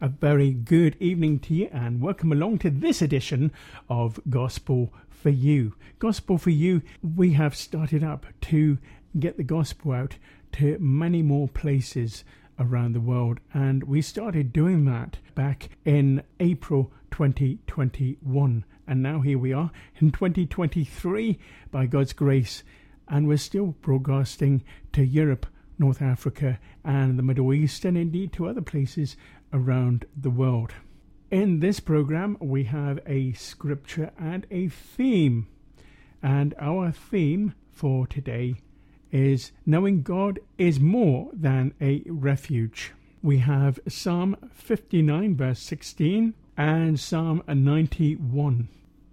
A very good evening to you and welcome along to this edition of Gospel for You. Gospel for You, we have started up to get the gospel out to many more places around the world, and we started doing that back in April 2021. And now here we are in 2023 by God's grace, and we're still broadcasting to Europe, North Africa, and the Middle East, and indeed to other places around the world. In this program, we have a scripture and a theme. And our theme for today is knowing God is more than a refuge. We have Psalm 59, verse 16, and Psalm 91.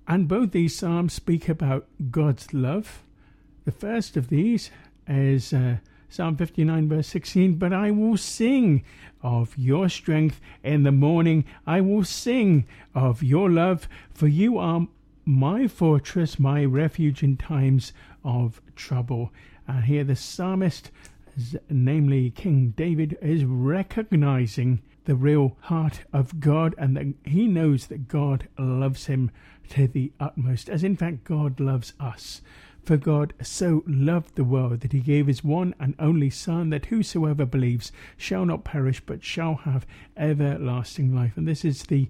And both these Psalms speak about God's love. The first of these is uh, Psalm 59, verse 16. But I will sing of your strength in the morning. I will sing of your love, for you are my fortress, my refuge in times of trouble. And here the psalmist, namely King David, is recognizing the real heart of God and that he knows that God loves him to the utmost, as in fact God loves us. For God so loved the world that he gave his one and only Son, that whosoever believes shall not perish but shall have everlasting life. And this is the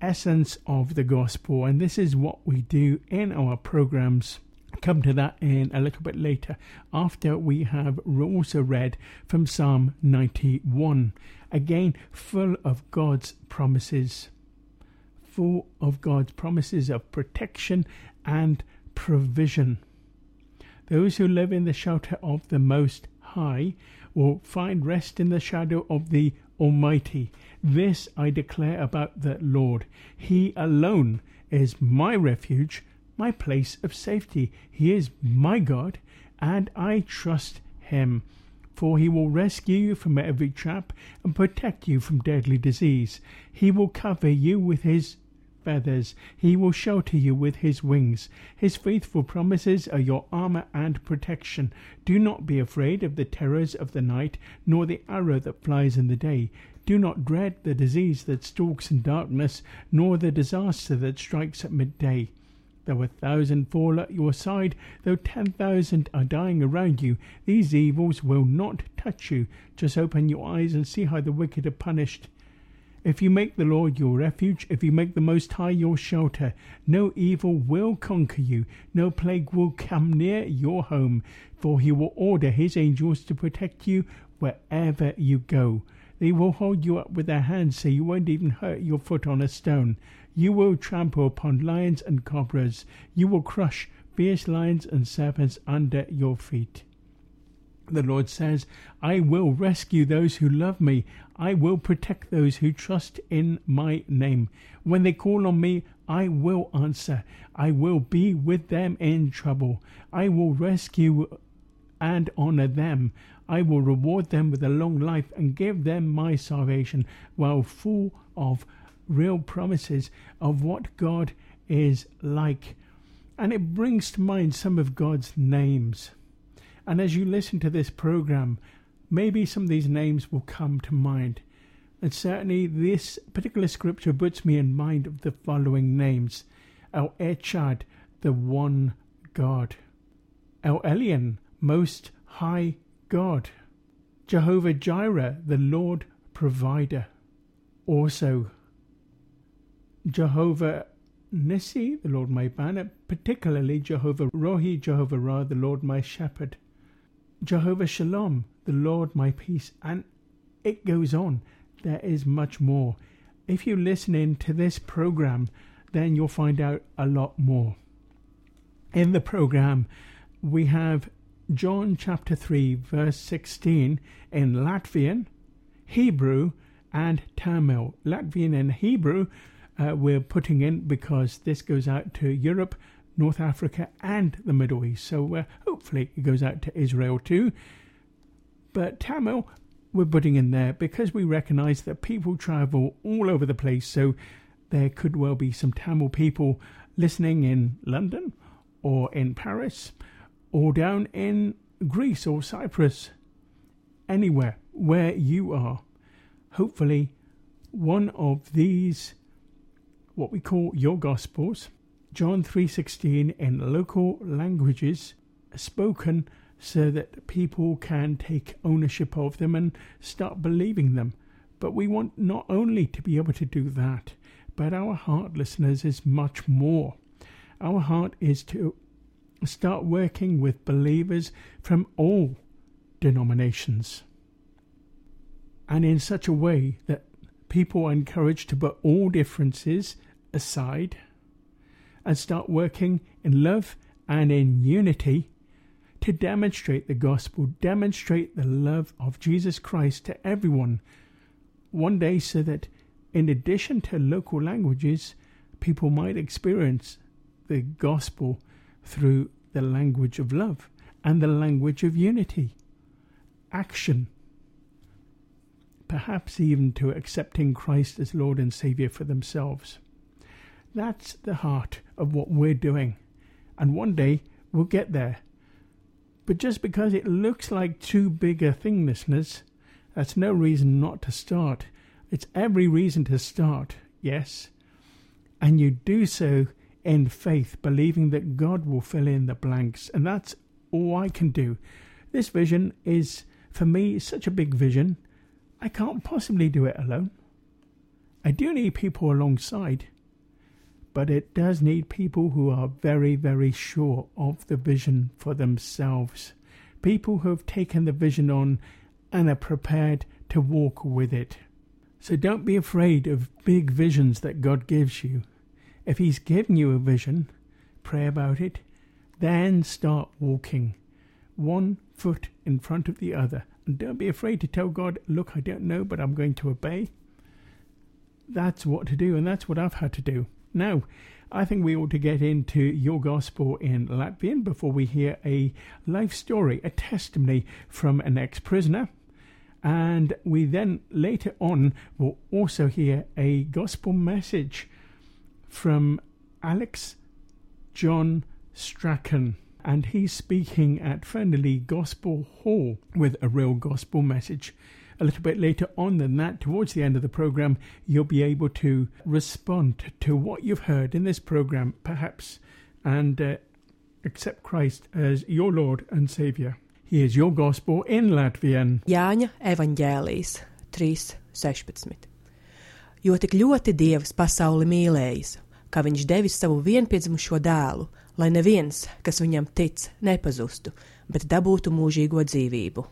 essence of the gospel, and this is what we do in our programs. Come to that in a little bit later after we have also read from Psalm 91. Again, full of God's promises, full of God's promises of protection and provision. Those who live in the shelter of the Most High will find rest in the shadow of the Almighty. This I declare about the Lord. He alone is my refuge, my place of safety. He is my God, and I trust him. For he will rescue you from every trap and protect you from deadly disease. He will cover you with his feathers. He will shelter you with his wings. His faithful promises are your armor and protection. Do not be afraid of the terrors of the night, nor the arrow that flies in the day. Do not dread the disease that stalks in darkness, nor the disaster that strikes at midday. Though a thousand fall at your side, though ten thousand are dying around you, these evils will not touch you. Just open your eyes and see how the wicked are punished. If you make the Lord your refuge, if you make the Most High your shelter, no evil will conquer you, no plague will come near your home, for he will order his angels to protect you wherever you go. They will hold you up with their hands so you won't even hurt your foot on a stone. You will trample upon lions and cobras. You will crush fierce lions and serpents under your feet. The Lord says, I will rescue those who love me. I will protect those who trust in my name. When they call on me, I will answer. I will be with them in trouble. I will rescue and honor them. I will reward them with a long life and give them my salvation, while full of real promises of what God is like. And it brings to mind some of God's names. And as you listen to this program, maybe some of these names will come to mind. And certainly this particular scripture puts me in mind of the following names El Echad, the one God. El Elyon, most high God. Jehovah Jireh, the Lord provider. Also, Jehovah Nissi, the Lord my banner, particularly Jehovah Rohi, Jehovah Ra, the Lord my shepherd. Jehovah Shalom, the Lord my peace, and it goes on. There is much more. If you listen in to this program, then you'll find out a lot more. In the program, we have John chapter 3, verse 16 in Latvian, Hebrew, and Tamil. Latvian and Hebrew uh, we're putting in because this goes out to Europe, North Africa, and the Middle East. So uh, hopefully it goes out to Israel too. But Tamil, we're putting in there because we recognize that people travel all over the place. So there could well be some Tamil people listening in London or in Paris or down in Greece or Cyprus, anywhere where you are. Hopefully, one of these what we call your gospels John 3:16 in local languages spoken so that people can take ownership of them and start believing them. But we want not only to be able to do that but our heart listeners is much more. Our heart is to start working with believers from all denominations. And in such a way that people are encouraged to put all differences aside and start working in love and in unity to demonstrate the gospel, demonstrate the love of Jesus Christ to everyone. One day, so that in addition to local languages, people might experience the gospel through the language of love and the language of unity, action, perhaps even to accepting Christ as Lord and Saviour for themselves. That's the heart of what we're doing. And one day we'll get there. But just because it looks like too big a thing, listeners, that's no reason not to start. It's every reason to start, yes. And you do so in faith, believing that God will fill in the blanks. And that's all I can do. This vision is, for me, such a big vision I can't possibly do it alone. I do need people alongside, but it does need people who are very, very sure of the vision for themselves. People who have taken the vision on and are prepared to walk with it. So don't be afraid of big visions that God gives you. If He's given you a vision, pray about it, then start walking, one foot in front of the other, and don't be afraid to tell God, look, I don't know, but I'm going to obey. That's what to do, and that's what I've had to do. Now, I think we ought to get into your gospel in Latvian before we hear a life story, a testimony from an ex prisoner. And we then later on will also hear a gospel message from Alex John Strachan and he's speaking at Fernley Gospel Hall with a real gospel message. A little bit later on than that, towards the end of the program, you'll be able to respond to what you've heard in this program, perhaps, and uh, accept Christ as your Lord and Saviour. Here's your gospel in Latvian. Jāņa evaņģēlijas 3.16. Jo tik ļoti Dievs pasauli mīlējis, ka viņš devis savu vienpiedzimušo dēlu, lai neviens, kas viņam tic, nepazustu, bet dabūtu mūžīgo dzīvību.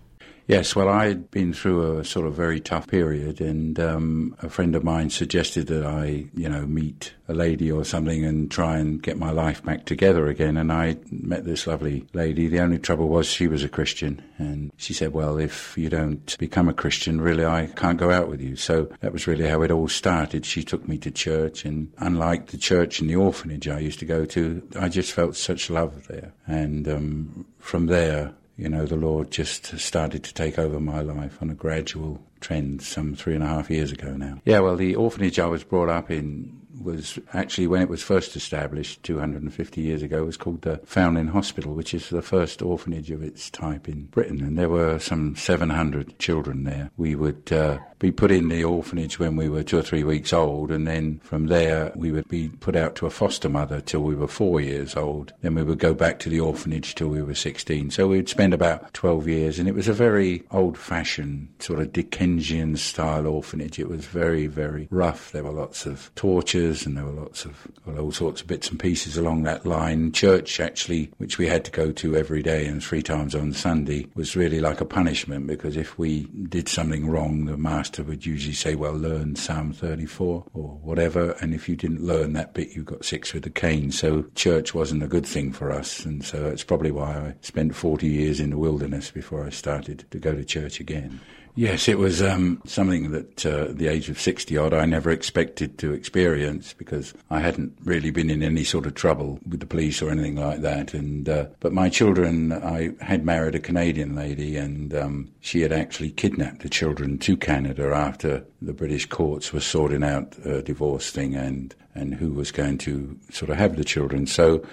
Yes, well, I'd been through a sort of very tough period, and um, a friend of mine suggested that I, you know, meet a lady or something and try and get my life back together again. And I met this lovely lady. The only trouble was she was a Christian, and she said, "Well, if you don't become a Christian, really, I can't go out with you." So that was really how it all started. She took me to church, and unlike the church and the orphanage I used to go to, I just felt such love there, and um, from there you know, the Lord just started to take over my life on a gradual trend some three and a half years ago now. Yeah, well, the orphanage I was brought up in was actually when it was first established 250 years ago was called the Foundling Hospital, which is the first orphanage of its type in Britain, and there were some 700 children there. We would uh, be put in the orphanage when we were two or three weeks old, and then from there we would be put out to a foster mother till we were four years old. Then we would go back to the orphanage till we were 16. So we'd spend about 12 years, and it was a very old-fashioned sort of Dickensian style orphanage. It was very, very rough. There were lots of tortures, and there were lots of well, all sorts of bits and pieces along that line. Church, actually, which we had to go to every day and three times on Sunday, was really like a punishment because if we did something wrong, the master would usually say, well, learn Psalm 34 or whatever. And if you didn't learn that bit, you got six with a cane. So church wasn't a good thing for us. And so that's probably why I spent 40 years in the wilderness before I started to go to church again. Yes, it was um, something that uh, the age of 60 odd I never expected to experience because I hadn't really been in any sort of trouble with the police or anything like that. And uh, But my children, I had married a Canadian lady and um, she had actually kidnapped the children to Canada after the British courts were sorting out a divorce thing and, and who was going to sort of have the children. So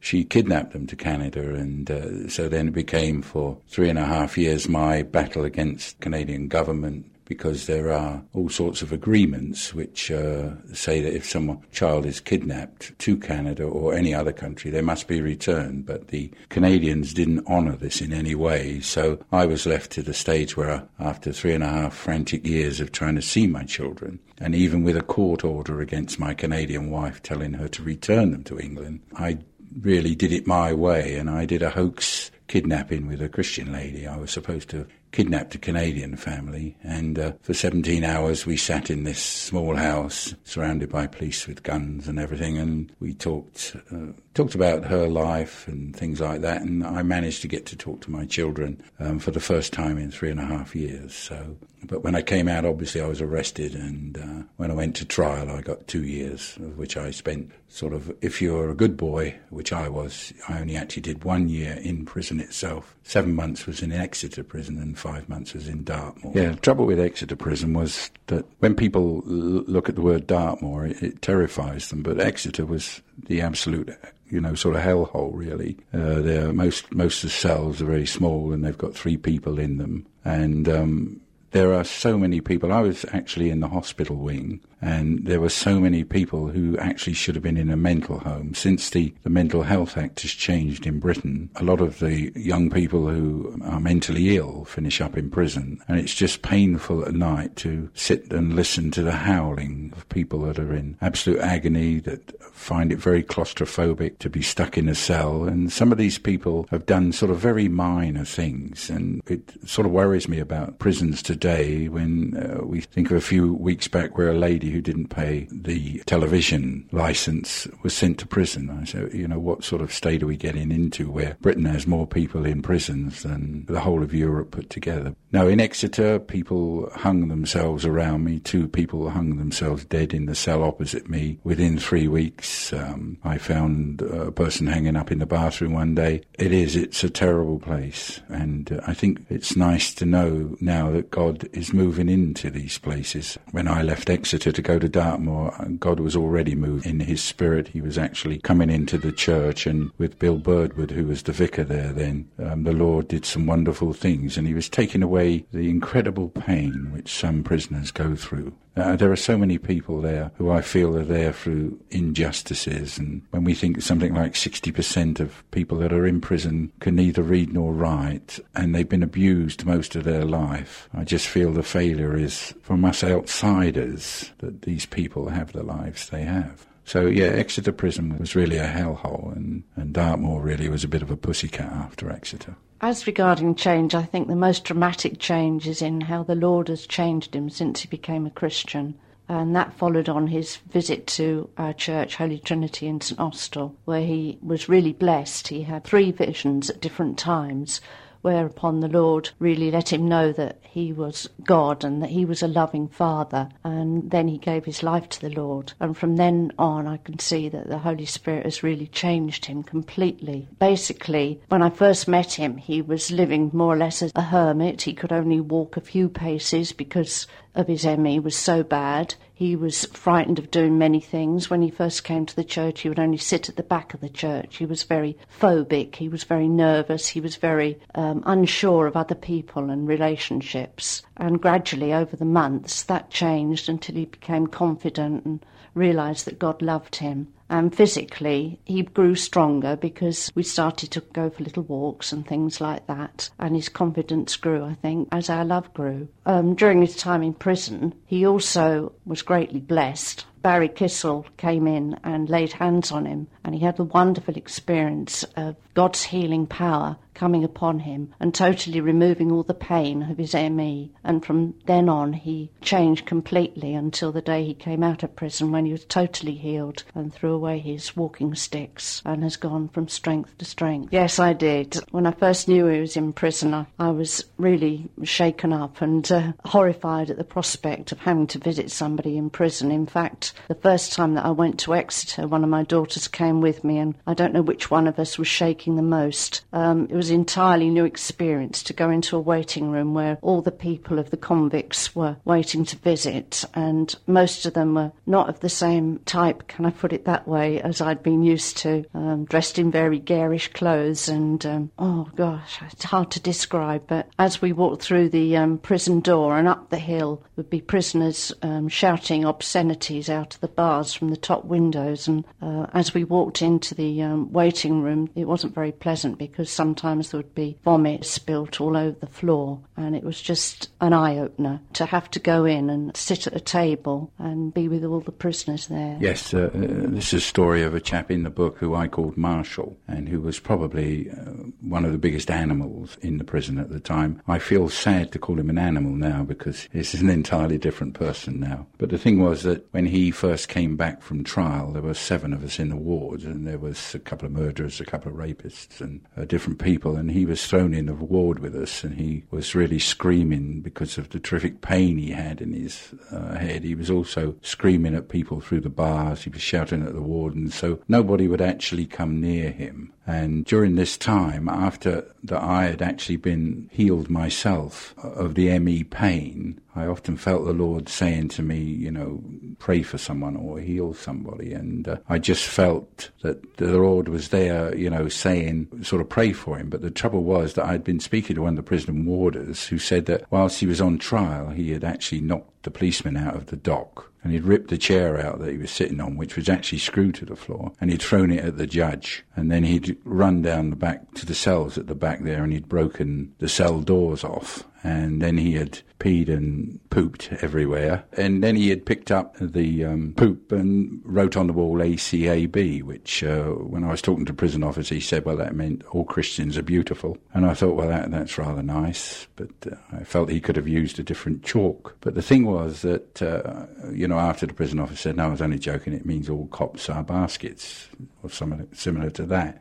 she kidnapped them to Canada, and uh, so then it became for three and a half years my battle against Canadian government because there are all sorts of agreements which uh, say that if some child is kidnapped to Canada or any other country, they must be returned. But the Canadians didn't honour this in any way, so I was left to the stage where, after three and a half frantic years of trying to see my children, and even with a court order against my Canadian wife telling her to return them to England, I really did it my way, and I did a hoax kidnapping with a Christian lady. I was supposed to kidnapped a Canadian family, and uh, for 17 hours we sat in this small house surrounded by police with guns and everything, and we talked uh, talked about her life and things like that. And I managed to get to talk to my children um, for the first time in three and a half years. So, but when I came out, obviously I was arrested, and uh, when I went to trial, I got two years, of which I spent sort of. If you're a good boy, which I was, I only actually did one year in prison itself. Seven months was in Exeter prison, and five months was in Dartmoor. Yeah, the trouble with Exeter Prison was that when people look at the word Dartmoor, it, it terrifies them, but Exeter was the absolute you know, sort of hellhole, really. Uh, they're, most most of the cells are very small, and they've got three people in them. And um, there are so many people. I was actually in the hospital wing, and there were so many people who actually should have been in a mental home. Since the, the Mental Health Act has changed in Britain, a lot of the young people who are mentally ill finish up in prison, and it's just painful at night to sit and listen to the howling of people that are in absolute agony, that find it very claustrophobic to be stuck in a cell. And some of these people have done sort of very minor things, and it sort of worries me about prisons today when uh, we think of a few weeks back where a lady who didn't pay the television license was sent to prison. I said, you know, what sort of state are we getting into where Britain has more people in prisons than the whole of Europe put together? Now, in Exeter, people hung themselves around me. Two people hung themselves dead in the cell opposite me within three weeks. Um, I found a person hanging up in the bathroom one day. It is, it's a terrible place. And uh, I think it's nice to know now that God is moving into these places. When I left Exeter to go to Dartmoor, God was already moved in his spirit. He was actually coming into the church, and with Bill Birdwood, who was the vicar there then, um, the Lord did some wonderful things, and he was taking away the incredible pain which some prisoners go through. Uh, there are so many people there who I feel are there through injustices, and when we think something like 60% of people that are in prison can neither read nor write, and they've been abused most of their life, I just feel the failure is from us outsiders that these people have the lives they have. So yeah, Exeter Prison was really a hellhole, and, and Dartmoor really was a bit of a pussycat after Exeter. As regarding change, I think the most dramatic change is in how the Lord has changed him since he became a Christian. And that followed on his visit to our church, Holy Trinity in St Austell, where he was really blessed. He had three visions at different times whereupon the Lord really let him know that he was God and that he was a loving father. And then he gave his life to the Lord. And from then on, I can see that the Holy Spirit has really changed him completely. Basically, when I first met him, he was living more or less as a hermit. He could only walk a few paces because of his ME was so bad. He was frightened of doing many things. When he first came to the church, he would only sit at the back of the church. He was very phobic. He was very nervous. He was very um, unsure of other people and relationships. And gradually, over the months, that changed until he became confident and realised that God loved him. And physically, he grew stronger because we started to go for little walks and things like that. And his confidence grew, I think, as our love grew. Um, during his time in prison, he also was greatly blessed Barry Kissell came in and laid hands on him, and he had the wonderful experience of God's healing power coming upon him and totally removing all the pain of his ME. And from then on, he changed completely until the day he came out of prison when he was totally healed and threw away his walking sticks and has gone from strength to strength. Yes, I did. When I first knew he was in prison, I, I was really shaken up and uh, horrified at the prospect of having to visit somebody in prison. In fact, the first time that I went to Exeter, one of my daughters came with me, and I don't know which one of us was shaking the most. Um, it was an entirely new experience to go into a waiting room where all the people of the convicts were waiting to visit, and most of them were not of the same type, can I put it that way, as I'd been used to, um, dressed in very garish clothes, and um, oh gosh, it's hard to describe. But as we walked through the um, prison door and up the hill, would be prisoners um, shouting obscenities out of the bars from the top windows. And uh, as we walked into the um, waiting room, it wasn't very pleasant because sometimes there would be vomit spilt all over the floor, and it was just an eye opener to have to go in and sit at a table and be with all the prisoners there. Yes, uh, uh, this is a story of a chap in the book who I called Marshall, and who was probably uh, one of the biggest animals in the prison at the time. I feel sad to call him an animal now because he's an entirely different person now. But the thing was that when he first came back from trial, there were seven of us in the ward, and there was a couple of murderers, a couple of rapists, and uh, different people. And he was thrown in a ward with us, and he was really screaming because of the terrific pain he had in his uh, head. He was also screaming at people through the bars. He was shouting at the warden, so nobody would actually come near him. And during this time, after that I had actually been healed myself of the ME pain, I often felt the Lord saying to me, you know, pray for someone or heal somebody. And uh, I just felt that the Lord was there, you know, saying, sort of pray for him. But the trouble was that I'd been speaking to one of the prison warders who said that whilst he was on trial, he had actually knocked the policeman out of the dock and he'd ripped the chair out that he was sitting on, which was actually screwed to the floor, and he'd thrown it at the judge. And then he'd run down the back to the cells at the back there, and he'd broken the cell doors off. And then he had peed and pooped everywhere. And then he had picked up the um, poop and wrote on the wall ACAB, which uh, when I was talking to prison officer, he said, well, that meant all Christians are beautiful. And I thought, well, that, that's rather nice. But uh, I felt he could have used a different chalk. But the thing was that, uh, you know, after the prison officer said, no, I was only joking, it means all cops are baskets, or something similar to that.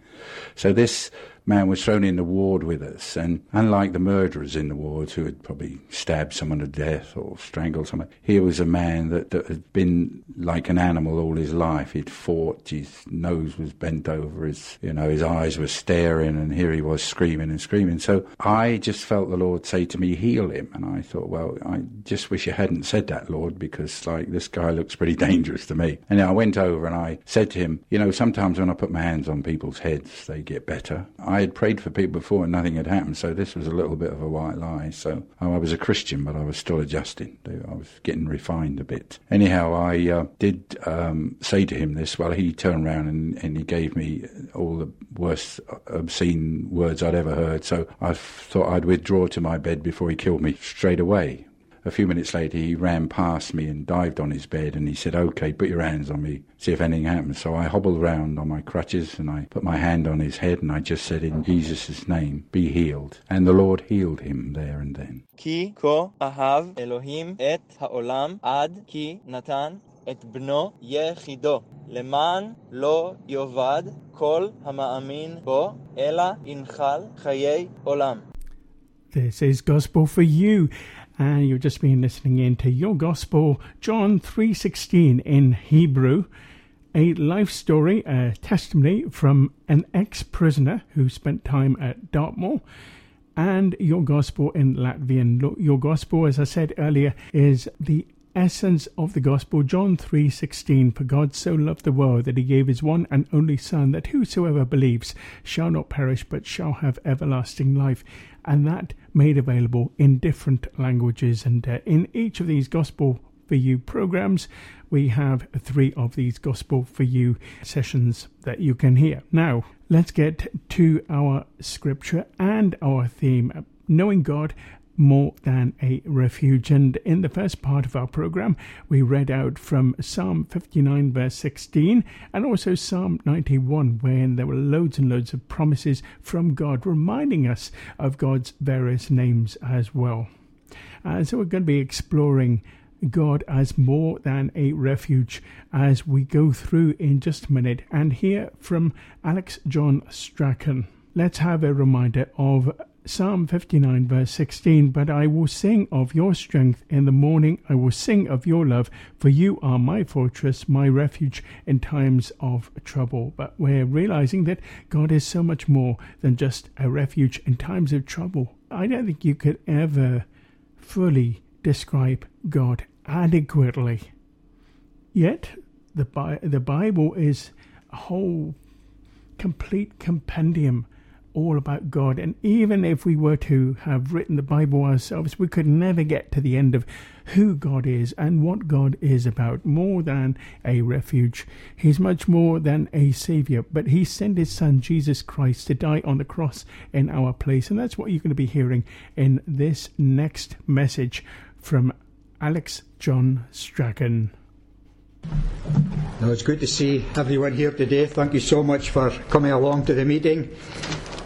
So this man was thrown in the ward with us. And unlike the murderers in the ward who had probably stabbed someone to death or strangled someone, here was a man that, that had been like an animal all his life. He'd fought, his nose was bent over, his, you know, his eyes were staring, and here he was screaming and screaming. So I just felt the Lord say to me, heal him. And I thought, well, I just wish you hadn't said that, Lord, because like this guy looks pretty dangerous to me. And I went over and I said to him, you know, sometimes when I put my hands on people's heads, they get better. Had prayed for people before and nothing had happened, so this was a little bit of a white lie. So oh, I was a Christian, but I was still adjusting. I was getting refined a bit. Anyhow, I uh, did um, say to him this. Well, he turned around and, and he gave me all the worst obscene words I'd ever heard. So I thought I'd withdraw to my bed before he killed me straight away A few minutes later, he ran past me and dived on his bed and he said, OK, put your hands on me, see if anything happens. So I hobbled round on my crutches and I put my hand on his head and I just said, In Jesus' name, be healed. And the Lord healed him there and then. כי כה אהב אלוהים את העולם עד כי נתן את בנו יחידו, למען לא יאבד כל המאמין בו, אלא ינחל חיי עולם. This is Gospel for You. and you've just been listening in to your gospel john 3.16 in hebrew a life story a testimony from an ex-prisoner who spent time at dartmoor and your gospel in latvian. Your gospel as i said earlier is the essence of the gospel john 3:16 for god so loved the world that he gave his one and only son that whosoever believes shall not perish but shall have everlasting life and that made available in different languages. And uh, in each of these Gospel for You programs, we have three of these Gospel for You sessions that you can hear. Now, let's get to our scripture and our theme. Knowing God more than a refuge. And in the first part of our program, we read out from Psalm 59, verse 16, and also Psalm 91, when there were loads and loads of promises from God reminding us of God's various names as well. And uh, so we're going to be exploring God as more than a refuge as we go through in just a minute and hear from Alex John Strachan. Let's have a reminder of Psalm 59, verse 16, But I will sing of your strength in the morning, I will sing of your love, for you are my fortress, my refuge in times of trouble. But we're realizing that God is so much more than just a refuge in times of trouble. I don't think you could ever fully describe God adequately. Yet, the, Bi- the Bible is a whole complete compendium all about God. And even if we were to have written the Bible ourselves, we could never get to the end of who God is and what God is about. More than a refuge, He's much more than a Savior. But He sent His Son, Jesus Christ, to die on the cross in our place. And that's what you're going to be hearing in this next message from Alex John Strachan. Now it's good to see everyone here today. Thank you so much for coming along to the meeting.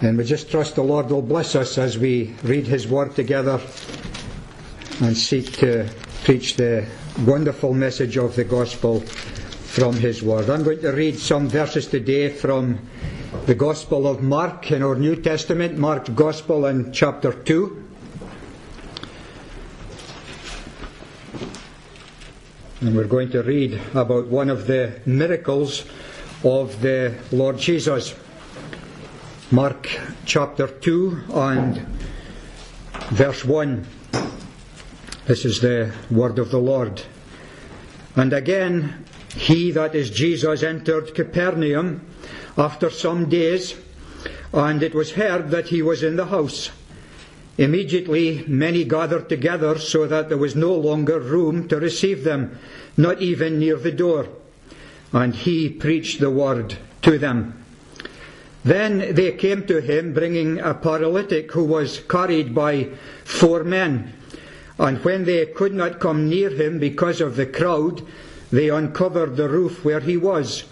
And we just trust the Lord will bless us as we read His Word together and seek to preach the wonderful message of the Gospel from His Word. I'm going to read some verses today from the Gospel of Mark in our New Testament, Mark's Gospel in chapter 2. And we're going to read about one of the miracles of the Lord Jesus. Mark chapter 2 and verse 1. This is the word of the Lord. And again, he that is Jesus entered Capernaum after some days, and it was heard that he was in the house. Immediately many gathered together so that there was no longer room to receive them, not even near the door. And he preached the word to them. Then they came to him, bringing a paralytic who was carried by four men. And when they could not come near him because of the crowd, they uncovered the roof where he was.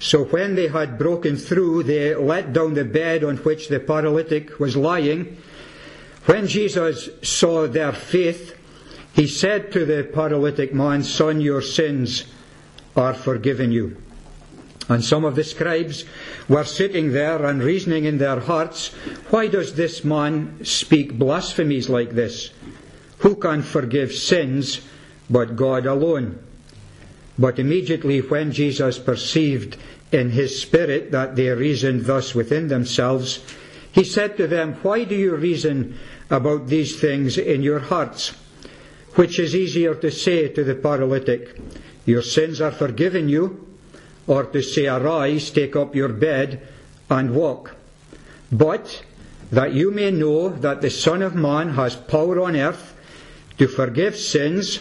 So when they had broken through, they let down the bed on which the paralytic was lying. When Jesus saw their faith, he said to the paralytic man, Son, your sins are forgiven you. And some of the scribes were sitting there and reasoning in their hearts, Why does this man speak blasphemies like this? Who can forgive sins but God alone? But immediately when Jesus perceived in his spirit that they reasoned thus within themselves, he said to them, Why do you reason about these things in your hearts? Which is easier to say to the paralytic, Your sins are forgiven you, or to say, Arise, take up your bed, and walk. But that you may know that the Son of Man has power on earth to forgive sins,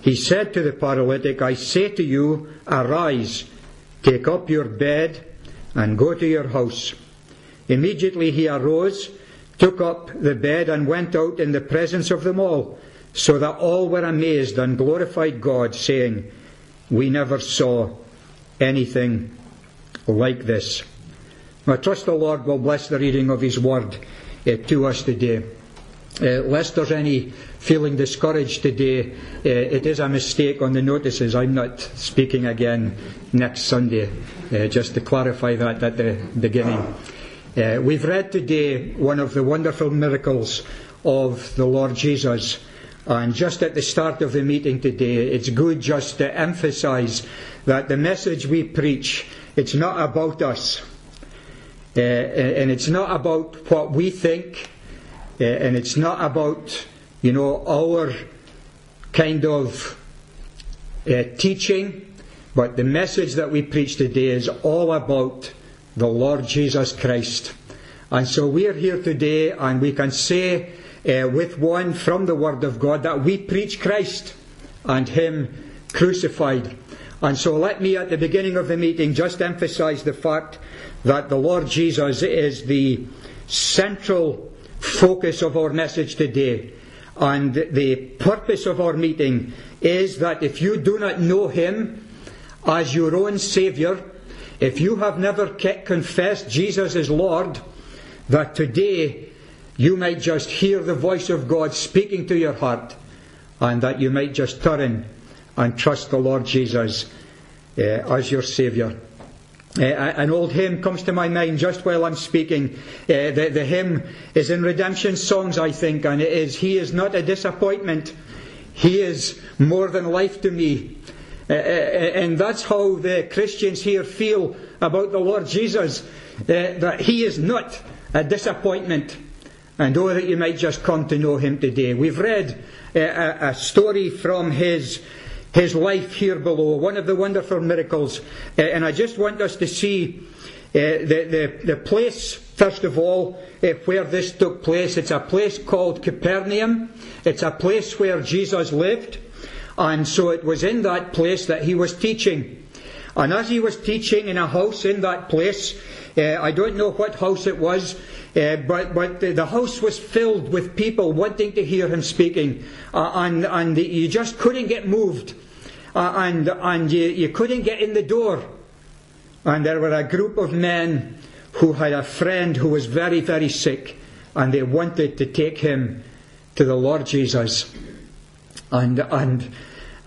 he said to the paralytic, I say to you, Arise, take up your bed, and go to your house. Immediately he arose, took up the bed, and went out in the presence of them all, so that all were amazed and glorified God, saying, We never saw anything like this. I trust the Lord will bless the reading of His Word uh, to us today. Uh, lest there's any feeling discouraged today, uh, it is a mistake on the notices. I'm not speaking again next Sunday, just to clarify that at the beginning. Uh, we've read today one of the wonderful miracles of the Lord Jesus. And just at the start of the meeting today, it's good just to emphasize that the message we preach, it's not about us. Uh, and it's not about what we think, uh, and it's not about, you know, our kind of uh, teaching, but the message that we preach today is all about the Lord Jesus Christ. And so we're here today, and we can say uh, with one from the Word of God that we preach Christ and Him crucified. And so let me at the beginning of the meeting just emphasize the fact that the Lord Jesus is the central focus of our message today. And the purpose of our meeting is that if you do not know Him as your own Saviour, if you have never confessed Jesus as Lord, that today you might just hear the voice of God speaking to your heart, and that you might just turn and trust the Lord Jesus uh, as your Saviour. Uh, an old hymn comes to my mind just while I'm speaking. Uh, the, the hymn is in Redemption Songs, I think, and it is He is not a disappointment. He is more than life to me. Uh, and that's how the Christians here feel about the Lord Jesus, uh, that He is not a disappointment. And oh, that you might just come to know Him today. We've read uh, a, a story from His his life here below, one of the wonderful miracles. Uh, and I just want us to see uh, the, the, the place, first of all, uh, where this took place. It's a place called Capernaum. It's a place where Jesus lived. And so it was in that place that he was teaching. And as he was teaching in a house in that place, uh, I don't know what house it was, uh, but, but the, the, house was filled with people wanting to hear him speaking. Uh, and, and you just couldn't get moved. Uh, and, and you, you couldn't get in the door. And there were a group of men who had a friend who was very, very sick. And they wanted to take him to the Lord Jesus. And, and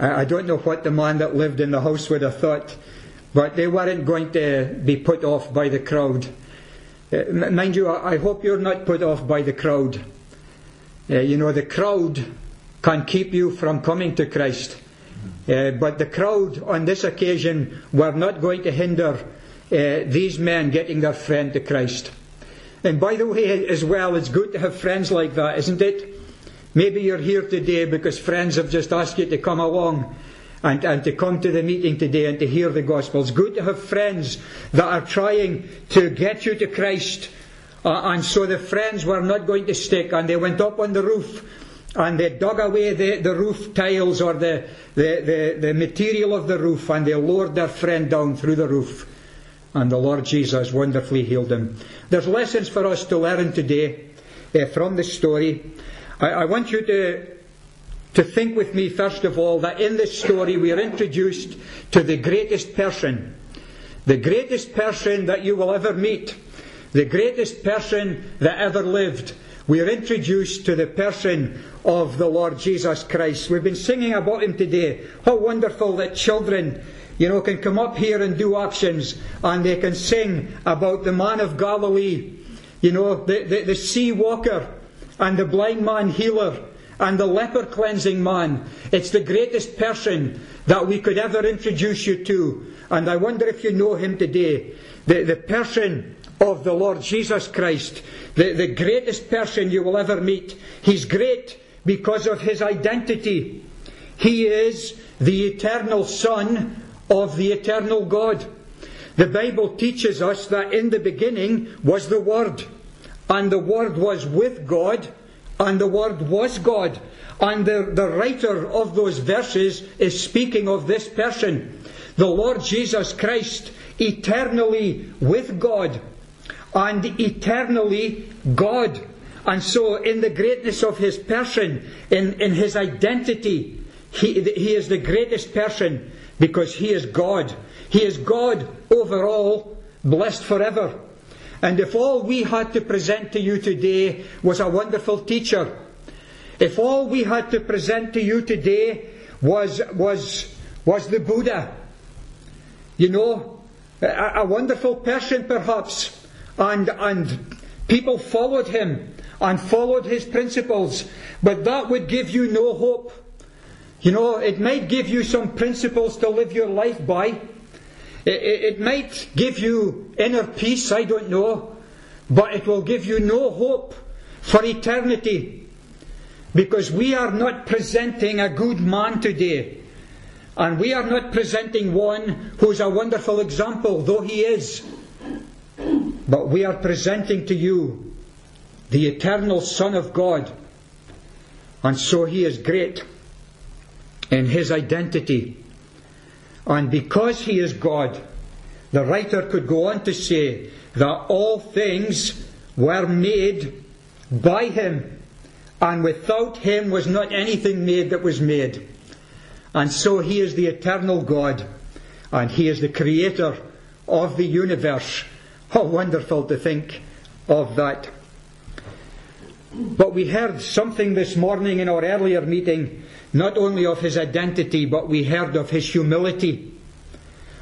I don't know what the man that lived in the house would have thought, but they weren't going to be put off by the crowd. Uh, mind you, I hope you're not put off by the crowd. Uh, you know, the crowd can keep you from coming to Christ. Uh, but the crowd on this occasion were not going to hinder uh, these men getting their friend to Christ. And by the way, as well, it's good to have friends like that, isn't it? Maybe you're here today because friends have just asked you to come along and, and to come to the meeting today and to hear the gospel. It's good to have friends that are trying to get you to Christ. Uh, and so the friends were not going to stick, and they went up on the roof and they dug away the, the roof tiles or the, the, the, the material of the roof, and they lowered their friend down through the roof. And the Lord Jesus wonderfully healed him. There's lessons for us to learn today uh, from this story. I, I want you to to think with me, first of all, that in this story we are introduced to the greatest person, the greatest person that you will ever meet, the greatest person that ever lived. We are introduced to the person of the Lord Jesus Christ. We've been singing about him today. How wonderful that children, you know, can come up here and do actions and they can sing about the man of Galilee, you know, the, the, the sea walker and the blind man healer and the leper cleansing man. It's the greatest person that we could ever introduce you to. And I wonder if you know him today. The, the person of the Lord Jesus Christ, the, the greatest person you will ever meet. He's great because of his identity. He is the eternal Son of the eternal God. The Bible teaches us that in the beginning was the Word, and the Word was with God, and the Word was God. And the, the writer of those verses is speaking of this person, the Lord Jesus Christ, eternally with God and eternally God. And so, in the greatness of his person, in, in his identity, he, he is the greatest person because he is God. He is God over all, blessed forever. And if all we had to present to you today was a wonderful teacher, if all we had to present to you today was, was, was the Buddha, you know, a, a wonderful person perhaps, and, and people followed him and followed his principles, but that would give you no hope. You know, it might give you some principles to live your life by. It, it, might give you inner peace, I don't know, but it will give you no hope for eternity. Because we are not presenting a good man today. And we are not presenting one who's a wonderful example, though he is. But we are presenting to you the eternal Son of God. And so he is great in his identity. And because he is God, the writer could go on to say that all things were made by him, and without him was not anything made that was made. And so he is the eternal God, and he is the creator of the universe. How wonderful to think of that. But we heard something this morning in our earlier meeting, not only of his identity, but we heard of his humility.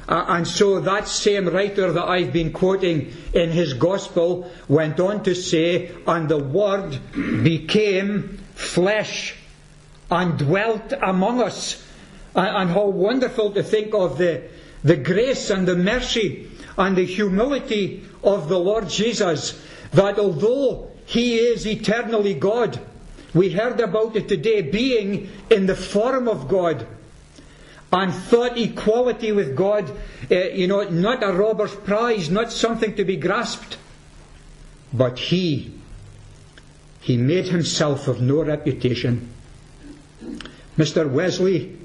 Uh, and so that same writer that I've been quoting in his gospel went on to say, and the word became flesh and dwelt among us. And, and how wonderful to think of the, the grace and the mercy and the humility of the Lord Jesus, that although he is eternally God, we heard about it today, being in the form of God, and thought equality with God, uh, you know, not a robber's prize, not something to be grasped, but he, he made himself of no reputation. Mr. Wesley,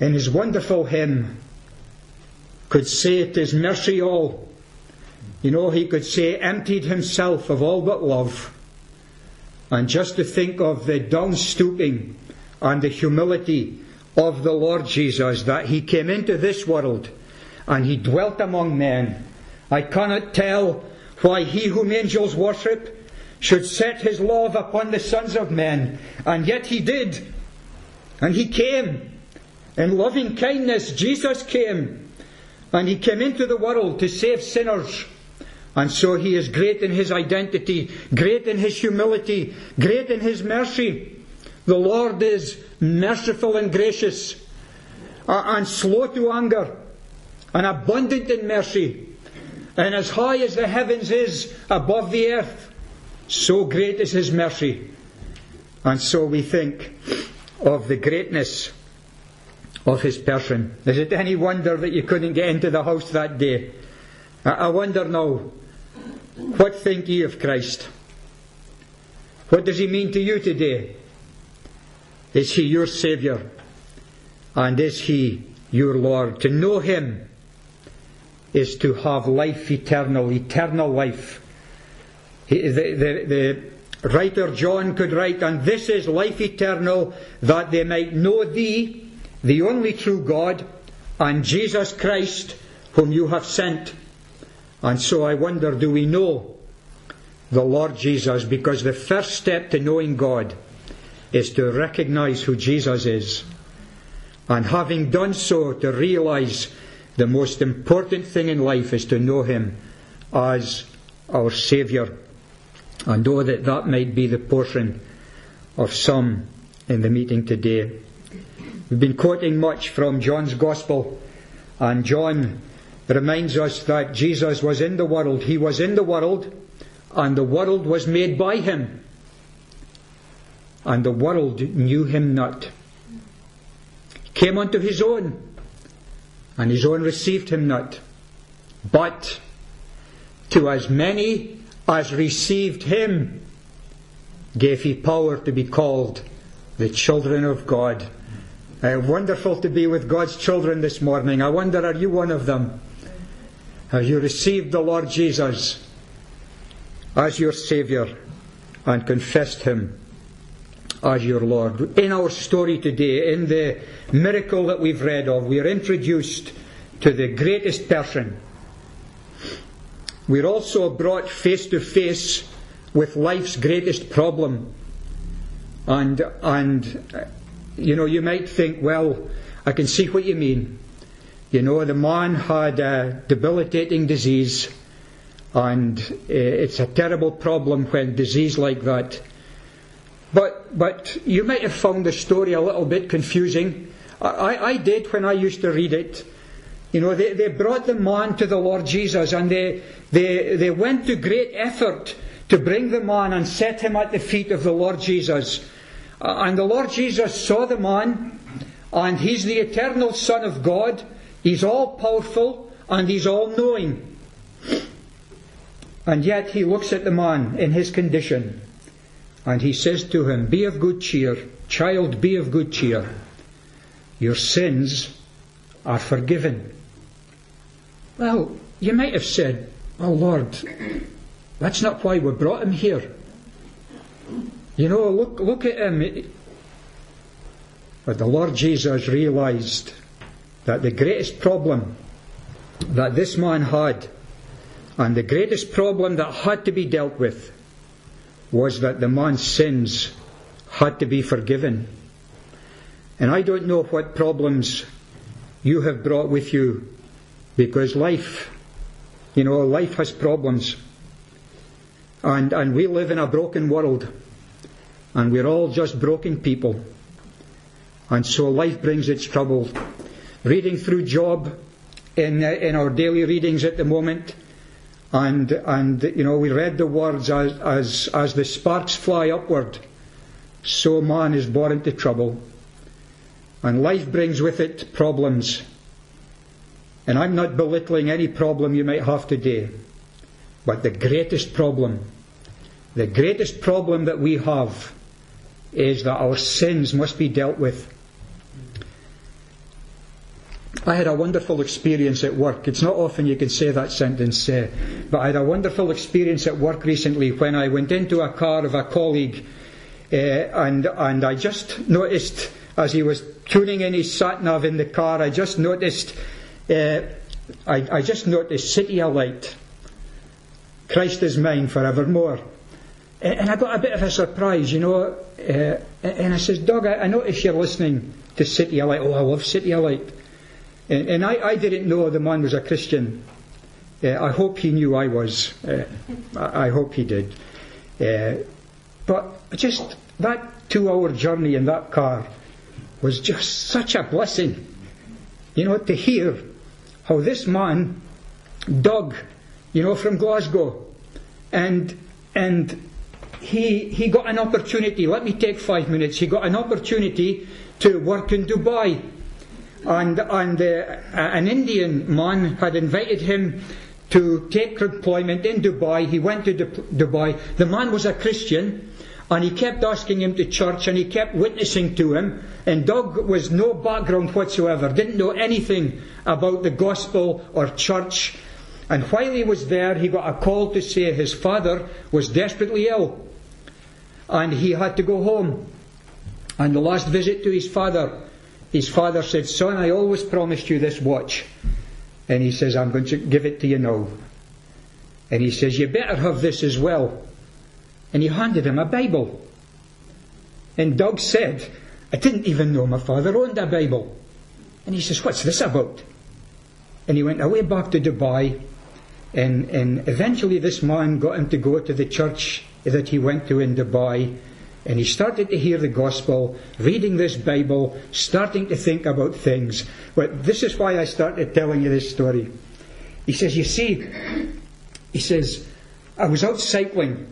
in his wonderful hymn, could say it is mercy all. You know, he could say, emptied himself of all but love. And just to think of the down stooping and the humility of the Lord Jesus, that he came into this world and he dwelt among men. I cannot tell why he whom angels worship should set his love upon the sons of men, and yet he did. And he came. In loving kindness, Jesus came. And he came into the world to save sinners. And so he is great in his identity, great in his humility, great in his mercy. The Lord is merciful and gracious, and slow to anger, and abundant in mercy. And as high as the heavens is above the earth, so great is his mercy. And so we think of the greatness of his person. Is it any wonder that you couldn't get into the house that day? I wonder now, what think ye of Christ? What does he mean to you today? Is he your Saviour? And is he your Lord? To know him is to have life eternal, eternal life. He, the, the, the writer John could write, and this is life eternal, that they might know thee, the only true God, and Jesus Christ, whom you have sent. And so I wonder, do we know the Lord Jesus? Because the first step to knowing God is to recognize who Jesus is. And having done so, to realize the most important thing in life is to know Him as our Saviour. And know that that might be the portion of some in the meeting today. We've been quoting much from John's Gospel, and John reminds us that Jesus was in the world. He was in the world, and the world was made by Him and the world knew him not. He came unto his own, and his own received him not. But to as many as received him, gave he power to be called the children of God. Uh, wonderful to be with God's children this morning. I wonder, are you one of them? Have you received the Lord Jesus as your Saviour and confessed him as your Lord. In our story today, in the miracle that we've read of, we are introduced to the greatest person. We're also brought face to face with life's greatest problem. And, and, you know, you might think, well, I can see what you mean. You know, the man had a debilitating disease, and eh, it's a terrible problem when disease like that but, but you might have found the story a little bit confusing. I, I did when I used to read it. You know, they, they brought the man to the Lord Jesus and they, they, they went to great effort to bring the man and set him at the feet of the Lord Jesus. And the Lord Jesus saw the man, and he's the eternal Son of God. He's all powerful and he's all knowing. And yet he looks at the man in his condition and he says to him, Be of good cheer, child, be of good cheer. Your sins are forgiven. Well, you might have said, Oh Lord, that's not why we brought him here. You know, look, look at him. But the Lord Jesus realized that the greatest problem that this man had, and the greatest problem that had to be dealt with, was that the man's sins had to be forgiven. And I don't know what problems you have brought with you because life, you know, life has problems. And, and we live in a broken world. And we're all just broken people. And so life brings its trouble. Reading through Job in, uh, in our daily readings at the moment, and, and you know, we read the words as, as, as the sparks fly upward, so man is born into trouble. And life brings with it problems. And I'm not belittling any problem you might have today. But the greatest problem, the greatest problem that we have is that our sins must be dealt with. I had a wonderful experience at work. It's not often you can say that sentence, uh, but I had a wonderful experience at work recently when I went into a car of a colleague uh, and, and I just noticed as he was tuning in his sat nav in the car, I just noticed, uh, I, I just noticed CityAlight. Christ is mine forevermore. And I got a bit of a surprise, you know. Uh, and I says, Doug, I, I notice you're listening to CityAlight. Oh, I love CityAlight. And, and I, I, didn't know the man was a Christian. Uh, I hope he knew I was. Uh, I, I, hope he did. Uh, but just that two hour journey in that car was just such a blessing. You know, to hear how this man, Doug, you know, from Glasgow, and and he he got an opportunity. Let me take five minutes. He got an opportunity to work in Dubai and, and uh, an Indian man had invited him to take employment in Dubai. He went to Dubai. The man was a Christian, and he kept asking him to church, and he kept witnessing to him. And Doug was no background whatsoever, didn't know anything about the gospel or church. And while he was there, he got a call to say his father was desperately ill, and he had to go home. And the last visit to his father, his father said, Son, I always promised you this watch. And he says, I'm going to give it to you now. And he says, You better have this as well. And he handed him a Bible. And Doug said, I didn't even know my father owned a Bible. And he says, What's this about? And he went away back to Dubai. And, and eventually, this man got him to go to the church that he went to in Dubai. And he started to hear the gospel, reading this Bible, starting to think about things. But this is why I started telling you this story. He says, You see, he says, I was out cycling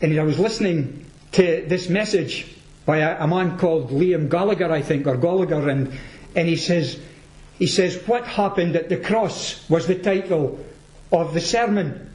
and I was listening to this message by a, man called Liam Gallagher, I think, or Gallagher, and, and he says, he says, What happened at the cross was the title of the sermon.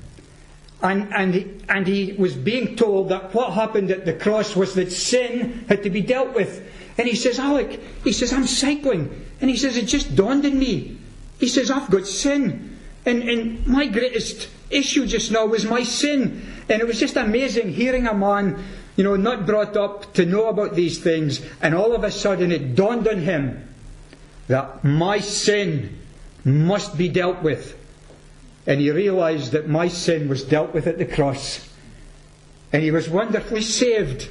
And, and, he, and he was being told that what happened at the cross was that sin had to be dealt with. And he says, Alec, he says, I'm cycling. And he says, it just dawned on me. He says, I've got sin. And, and my greatest issue just now was my sin. And it was just amazing hearing a man, you know, not brought up to know about these things. And all of a sudden it dawned on him that my sin must be dealt with and he realized that my sin was dealt with at the cross. And he was wonderfully saved.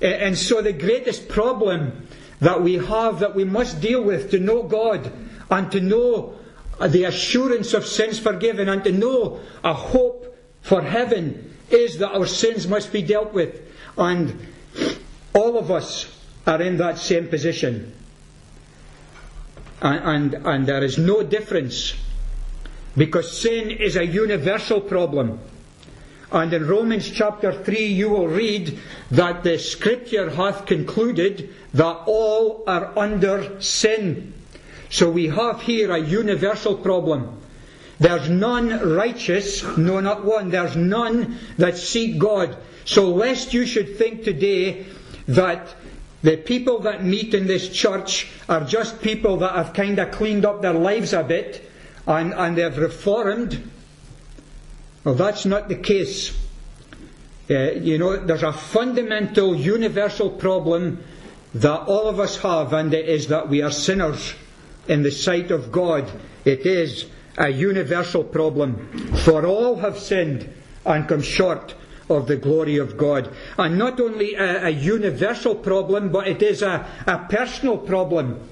And so the greatest problem that we have that we must deal with to know God and to know the assurance of sins forgiven and to know a hope for heaven is that our sins must be dealt with. And all of us are in that same position. And, and, and there is no difference because sin is a universal problem. And in Romans chapter 3, you will read that the scripture hath concluded that all are under sin. So we have here a universal problem. There's none righteous, no, not one. There's none that seek God. So lest you should think today that the people that meet in this church are just people that have kind of cleaned up their lives a bit and, and they've reformed. Well, that's not the case. Uh, you know, there's a fundamental universal problem that all of us have, and it is that we are sinners in the sight of God. It is a universal problem. For all have sinned and come short of the glory of God. And not only a, a universal problem, but it is a, a personal problem.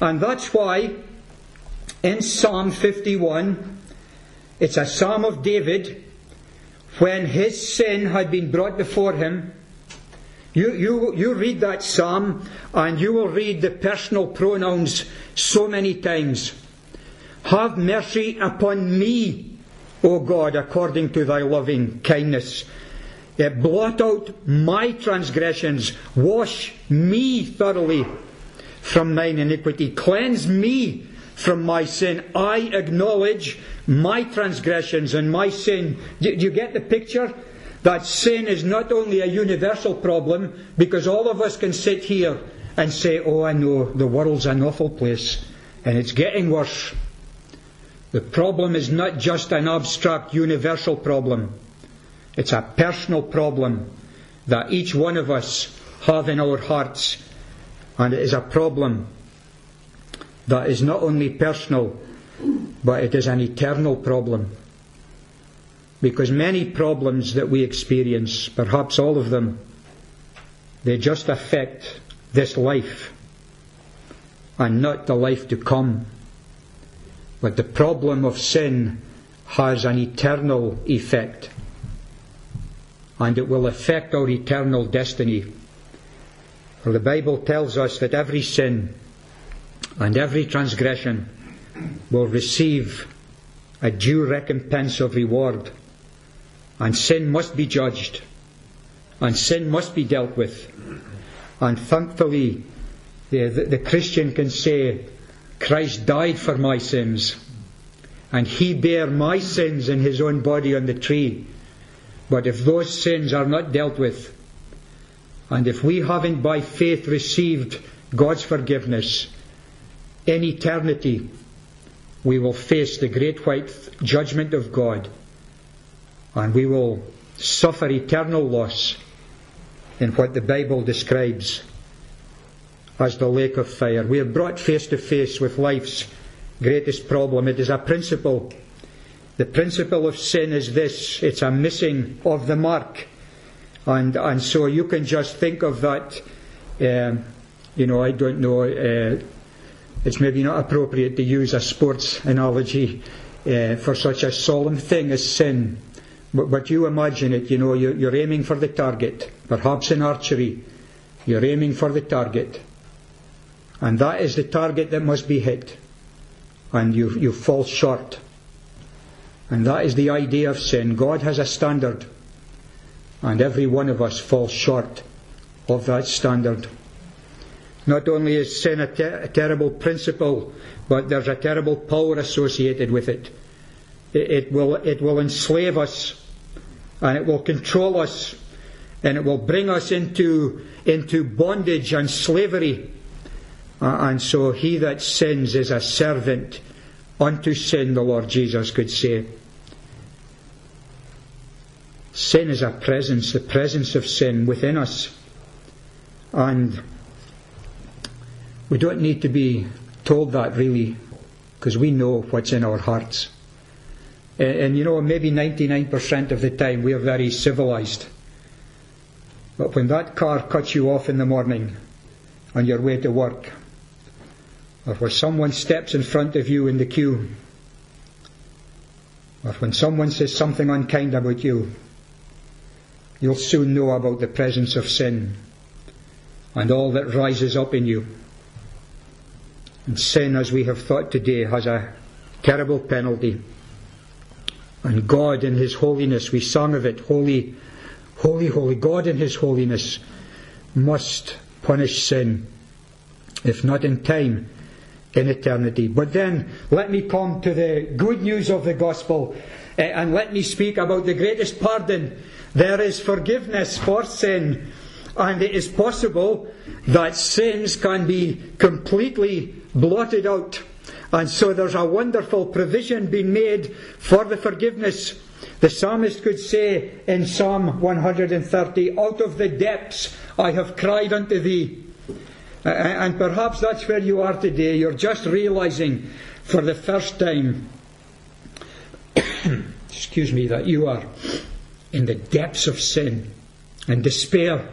And that's why in Psalm 51, it's a psalm of David when his sin had been brought before him. You, you, you read that psalm and you will read the personal pronouns so many times. Have mercy upon me, O God, according to thy loving kindness. Uh, blot out my transgressions. Wash me thoroughly from mine iniquity. Cleanse me from my sin. I acknowledge my transgressions and my sin. Do, you get the picture? That sin is not only a universal problem, because all of us can sit here and say, Oh, I know, the world's an awful place, and it's getting worse. The problem is not just an abstract universal problem. It's a personal problem that each one of us have in our hearts. And it is a problem that is not only personal, but it is an eternal problem. Because many problems that we experience, perhaps all of them, they just affect this life and not the life to come. But the problem of sin has an eternal effect and it will affect our eternal destiny. For the Bible tells us that every sin and every transgression will receive a due recompense of reward. And sin must be judged. And sin must be dealt with. And thankfully, the, the, the Christian can say, Christ died for my sins. And he bare my sins in his own body on the tree. But if those sins are not dealt with, and if we haven't by faith received God's forgiveness, in eternity we will face the great white judgment of God and we will suffer eternal loss in what the Bible describes as the lake of fire. We are brought face to face with life's greatest problem. It is a principle the principle of sin is this it's a missing of the mark. And, and so you can just think of that, um, you know, I don't know, uh, it's maybe not appropriate to use a sports analogy uh, for such a solemn thing as sin. But, but you imagine it, you know, you're, you're aiming for the target, perhaps in archery, you're aiming for the target. And that is the target that must be hit. And you, you fall short. And that is the idea of sin. God has a standard, and every one of us falls short of that standard. Not only is sin a, ter- a terrible principle, but there's a terrible power associated with it. it. It will, it will enslave us, and it will control us, and it will bring us into, into bondage and slavery. Uh, and so he that sins is a servant unto sin, the Lord Jesus could say. Sin is a presence, the presence of sin within us. And we don't need to be told that really, because we know what's in our hearts. And, and, you know, maybe 99% of the time we are very civilized. But when that car cuts you off in the morning on your way to work, or when someone steps in front of you in the queue, or when someone says something unkind about you, you'll soon know about the presence of sin and all that rises up in you. And sin, as we have thought today, has a terrible penalty. And God in His holiness, we sung of it, holy, holy, holy, God in His holiness must punish sin, if not in time, in eternity. But then let me come to the good news of the gospel uh, and let me speak about the greatest pardon. There is forgiveness for sin, and it is possible that sins can be completely blotted out. And so there's a wonderful provision being made for the forgiveness. The psalmist could say in Psalm 130, Out of the depths I have cried unto thee. And perhaps that's where you are today. You're just realizing for the first time, excuse me, that you are in the depths of sin and despair.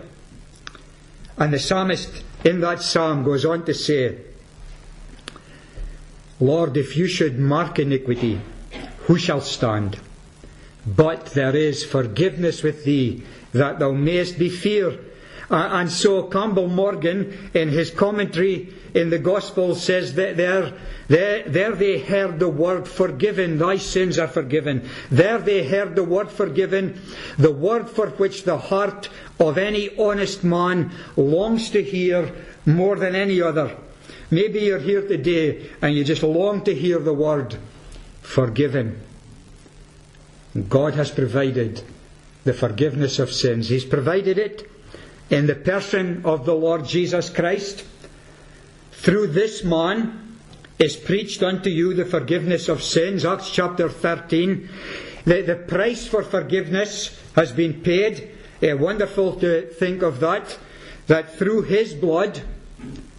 And the psalmist in that psalm goes on to say, Lord, if you should mark iniquity, who shall stand? But there is forgiveness with thee, that thou mayest be feared. And so Campbell Morgan, in his commentary in the Gospel, says that there, there, there they heard the word forgiven, thy sins are forgiven. There they heard the word forgiven, the word for which the heart of any honest man longs to hear more than any other. Maybe you're here today and you just long to hear the word forgiven. God has provided the forgiveness of sins. He's provided it in the person of the Lord Jesus Christ. Through this man is preached unto you the forgiveness of sins. Acts chapter 13. The, the price for forgiveness has been paid. Uh, wonderful to think of that. That through his blood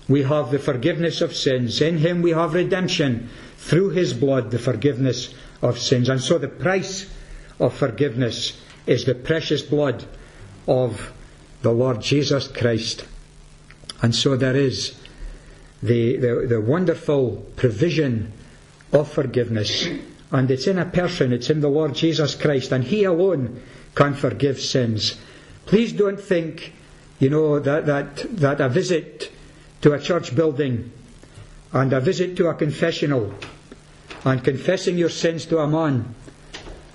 we have the forgiveness of sins. In him we have redemption. Through his blood, the forgiveness of sins. And so the price of forgiveness is the precious blood of the Lord Jesus Christ. And so there is the, the, the wonderful provision of forgiveness. And it's in a person, it's in the Lord Jesus Christ, and He alone can forgive sins. Please don't think, you know, that, that, that a visit to a church building and a visit to a confessional and confessing your sins to a man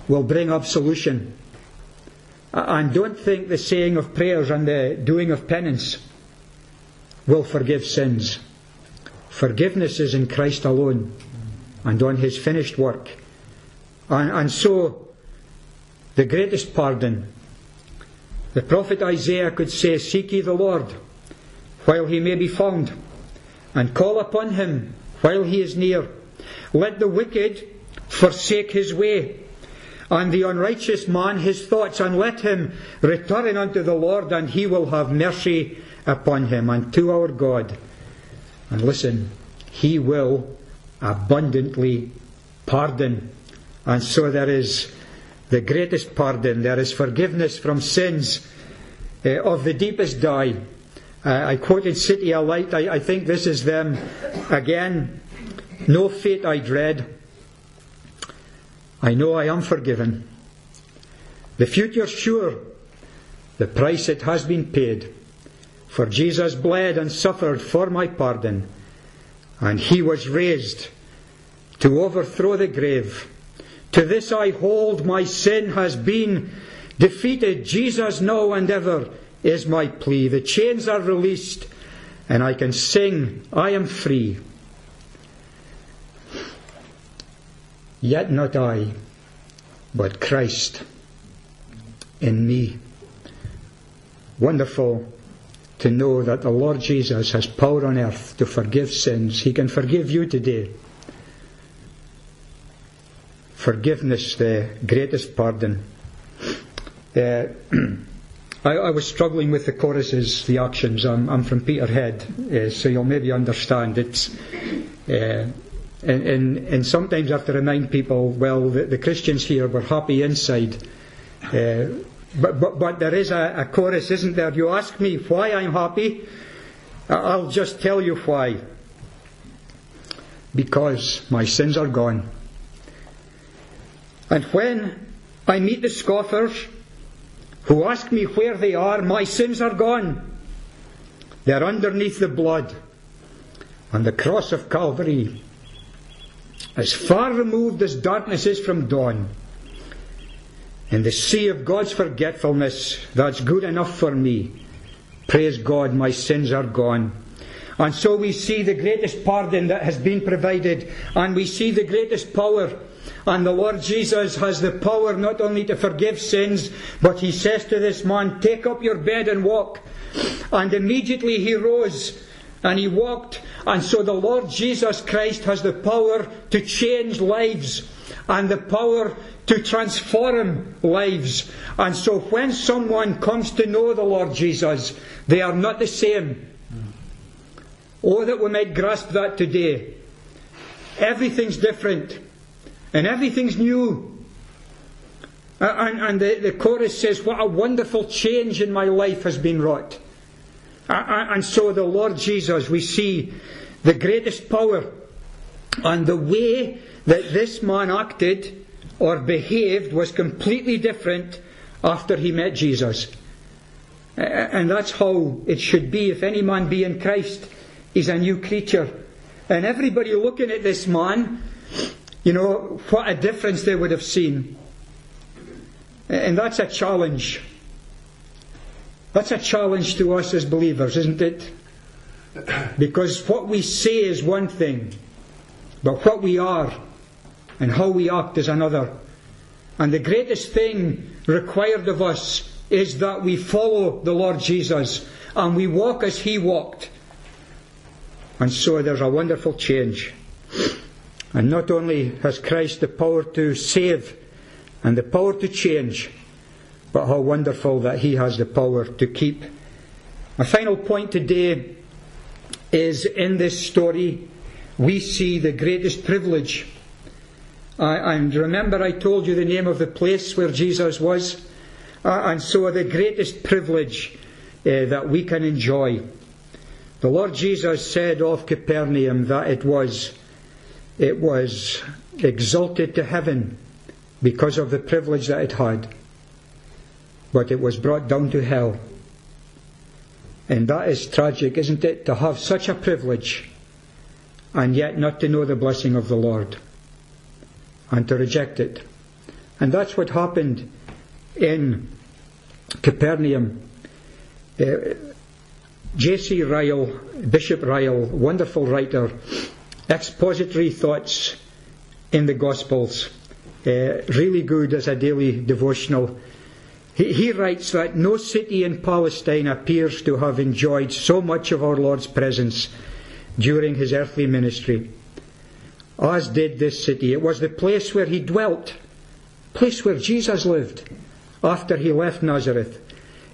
will bring absolution. And don't think the saying of prayers and the doing of penance will forgive sins. Forgiveness is in Christ alone and on his finished work. And, and so, the greatest pardon, the prophet Isaiah could say, Seek ye the Lord while he may be found, and call upon him while he is near. Let the wicked forsake his way and the unrighteous man his thoughts, and let him return unto the Lord, and he will have mercy upon him, and to our God. And listen, he will abundantly pardon. And so there is the greatest pardon, there is forgiveness from sins uh, of the deepest dye. Uh, I quoted CityAlight, I, I think this is them again. No fate I dread I know I am forgiven. The future's sure. The price it has been paid. For Jesus bled and suffered for my pardon, and he was raised to overthrow the grave. To this I hold my sin has been defeated. Jesus now and ever is my plea. The chains are released, and I can sing, I am free. Yet not I, but Christ in me. Wonderful to know that the Lord Jesus has power on earth to forgive sins. He can forgive you today. Forgiveness, the greatest pardon. Uh, I, I, was struggling with the choruses, the actions. I'm, I'm from Peterhead, uh, so you'll maybe understand. It's uh, and, and, and sometimes I have to remind people, well, the, the Christians here were happy inside. But, but, but there is a, a chorus, isn't there? You ask me why I'm happy, I'll just tell you why. Because my sins are gone. And when I meet the scoffers who ask me where they are, my sins are gone. They're underneath the blood on the cross of Calvary as far removed as darkness is from dawn. In the sea of God's forgetfulness, that's good enough for me. Praise God, my sins are gone. And so we see the greatest pardon that has been provided, and we see the greatest power. And the Lord Jesus has the power not only to forgive sins, but he says to this man, Take up your bed and walk. And immediately he rose and he walked. And so the Lord Jesus Christ has the power to change lives and the power to transform lives. And so when someone comes to know the Lord Jesus, they are not the same. Oh, that we might grasp that today. Everything's different and everything's new. And, and the, the chorus says, What a wonderful change in my life has been wrought. And so the Lord Jesus, we see the greatest power And the way that this man acted or behaved was completely different after he met Jesus. And that's how it should be. If any man be in Christ, he's a new creature. And everybody looking at this man, you know, what a difference they would have seen. And that's a challenge. That's a challenge to us as believers, isn't it? Because what we say is one thing, but what we are and how we act is another. And the greatest thing required of us is that we follow the Lord Jesus and we walk as He walked. And so there's a wonderful change. And not only has Christ the power to save and the power to change, but how wonderful that He has the power to keep. My final point today is in this story, we see the greatest privilege. And remember, I told you the name of the place where Jesus was? Uh, and so the greatest privilege uh, that we can enjoy. The Lord Jesus said of Capernaum that it was, it was exalted to heaven because of the privilege that it had, but it was brought down to hell. And that is tragic, isn't it? To have such a privilege and yet not to know the blessing of the Lord and to reject it. And that's what happened in Capernaum. Uh, J.C. Ryle, Bishop Ryle, wonderful writer, expository thoughts in the Gospels, uh, really good as a daily devotional. He, he writes that no city in Palestine appears to have enjoyed so much of our Lord's presence during his earthly ministry as did this city. It was the place where he dwelt, place where Jesus lived after he left Nazareth.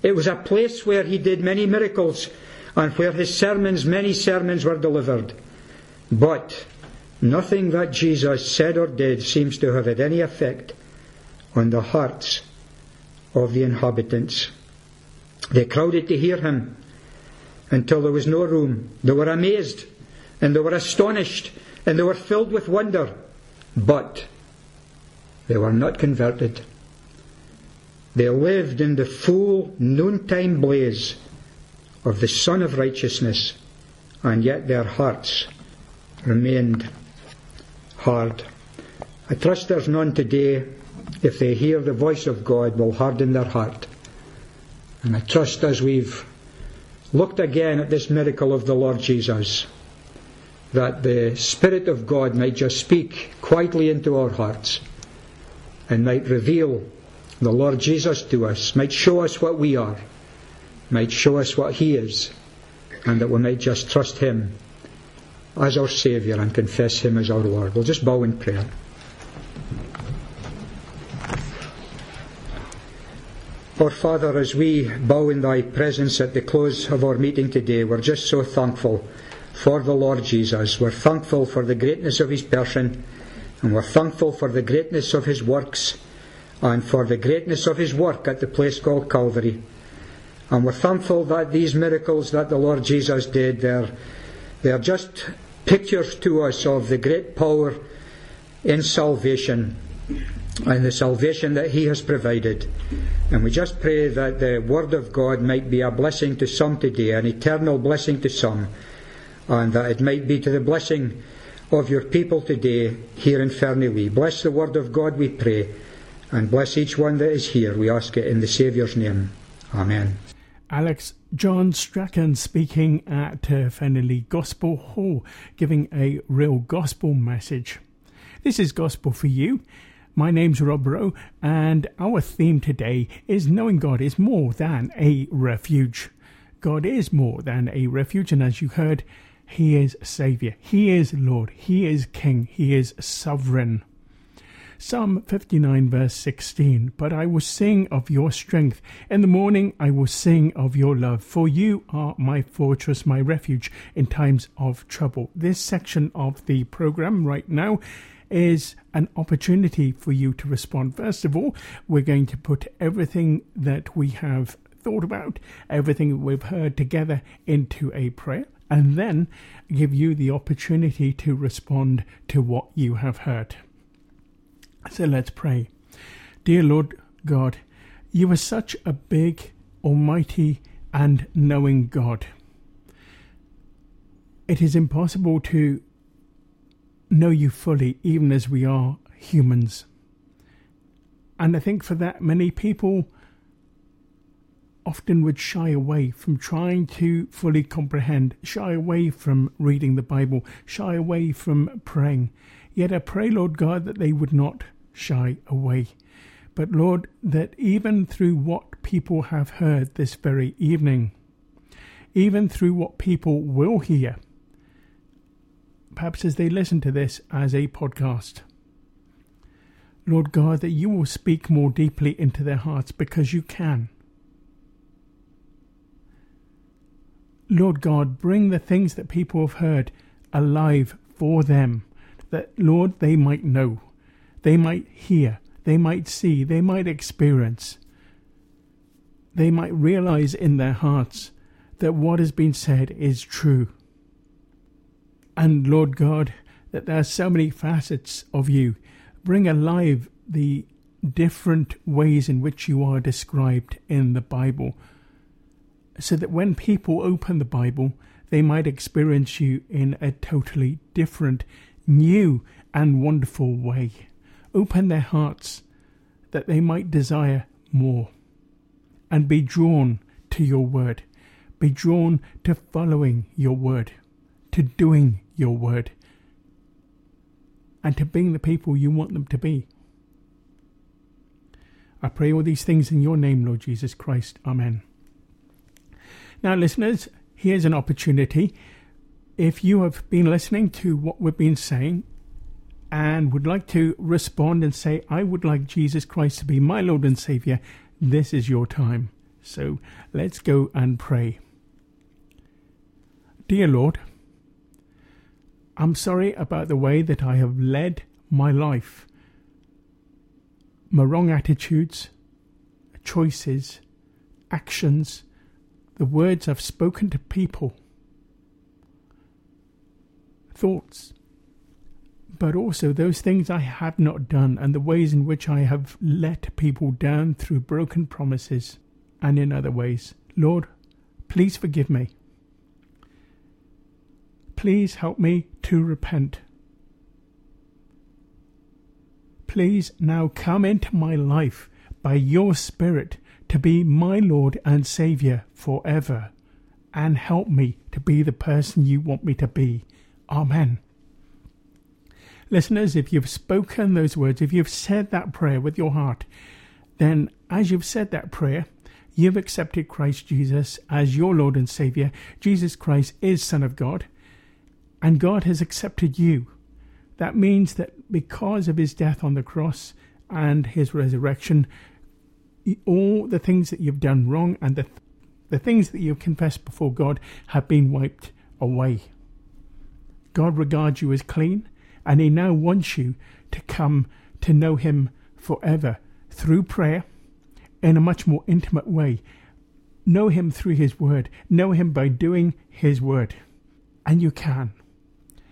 It was a place where he did many miracles and where his sermons, many sermons were delivered. But nothing that Jesus said or did seems to have had any effect on the hearts of the inhabitants. They crowded to hear him until there was no room. They were amazed and they were astonished and they were filled with wonder, but they were not converted. They lived in the full noontime blaze of the Sun of Righteousness, and yet their hearts remained hard. I trust there's none today, if they hear the voice of God, will harden their heart. And I trust as we've looked again at this miracle of the Lord Jesus, that the Spirit of God might just speak quietly into our hearts and might reveal the Lord Jesus to us, might show us what we are, might show us what He is, and that we might just trust Him as our Saviour and confess Him as our Lord. We'll just bow in prayer. Our Father, as we bow in Thy presence at the close of our meeting today, we're just so thankful for the Lord Jesus. We're thankful for the greatness of His person, and we're thankful for the greatness of His works and for the greatness of his work at the place called Calvary. And we're thankful that these miracles that the Lord Jesus did, they're, they're just pictures to us of the great power in salvation and the salvation that He has provided. And we just pray that the Word of God might be a blessing to some today, an eternal blessing to some, and that it might be to the blessing of your people today here in Fernie Bless the Word of God, we pray and bless each one that is here. We ask it in the Saviour's name. Amen. Alex John Strachan speaking at uh, Gospel Hall, giving a real gospel message. This is Gospel for You. My name's Rob Rowe, and our theme today is knowing God is more than a refuge. God is more than a refuge, and as you heard, He is Saviour, He is Lord, He is King, He is Sovereign. Psalm 59, verse 16. But I will sing of your strength. In the morning I will sing of your love, for you are my fortress, my refuge in times of trouble. This section of the program right now is an opportunity for you to respond. First of all, we're going to put everything that we have thought about, everything we've heard together into a prayer. And then give you the opportunity to respond to what you have heard. So let's pray. Dear Lord God, you are such a big, almighty, and knowing God. It is impossible to know you fully, even as we are humans. And I think for that, many people often would shy away from trying to fully comprehend, shy away from reading the Bible, shy away from praying. Yet I pray, Lord God, that they would not shy away. But Lord, that even through what people have heard this very evening, even through what people will hear, perhaps as they listen to this as a podcast, Lord God, that you will speak more deeply into their hearts because you can. Lord God, bring the things that people have heard alive for them, that, Lord, they might know, they might hear, they might see, they might experience, they might realize in their hearts that what has been said is true. And, Lord God, that there are so many facets of you. Bring alive the different ways in which you are described in the Bible so that when people open the Bible, they might experience you in a totally different, new, and wonderful way. Open their hearts that they might desire more and be drawn to your word, be drawn to following your word, to doing your word, and to being the people you want them to be. I pray all these things in your name, Lord Jesus Christ. Amen. Now, listeners, here's an opportunity. If you have been listening to what we've been saying and would like to respond and say, I would like Jesus Christ to be my Lord and Savior, this is your time. So let's go and pray. Dear Lord, I'm sorry about the way that I have led my life, my wrong attitudes, choices, actions, the words I've spoken to people, thoughts, but also those things I have not done and the ways in which I have let people down through broken promises and in other ways. Lord, please forgive me. Please help me to repent. Please now come into my life by your Spirit to be my Lord and Saviour forever, and help me to be the person you want me to be. Amen. Listeners, if you've spoken those words, if you've said that prayer with your heart, then as you've said that prayer, you've accepted Christ Jesus as your Lord and Saviour. Jesus Christ is Son of God, and God has accepted you. That means that because of his death on the cross and his resurrection, all the things that you've done wrong and the, the things that you've confessed before God have been wiped away. God regards you as clean, and He now wants you to come to know Him forever through prayer in a much more intimate way. Know Him through His Word, know Him by doing His Word. And you can.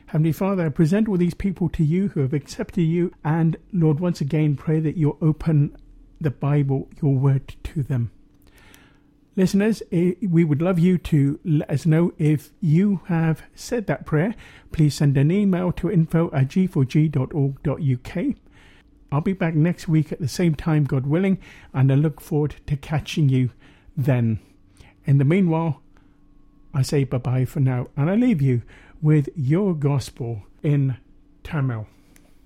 Heavenly Father, I present all these people to you who have accepted you, and Lord, once again pray that you open the Bible, your word, to them. Listeners, eh, we would love you to let us know if you have said that prayer. Please send an email to info at g4g.org.uk. I'll be back next week at the same time, God willing, and I look forward to catching you then. In the meanwhile, I say bye bye for now, and I leave you with your gospel in Tamil.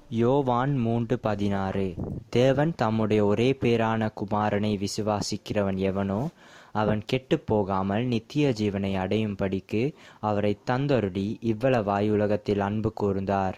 யோவான் மூன்று பதினாறு. தேவன் தம்முடைய ஒரே பேரான குமாரனை விசுவாசிக்கிறவன் எவனோ அவன் கெட்டுப் போகாமல் நித்திய ஜீவனை அடையும்படிக்கு அவரை தந்தொருடி இவ்வளவாய் உலகத்தில் அன்பு கூர்ந்தார்.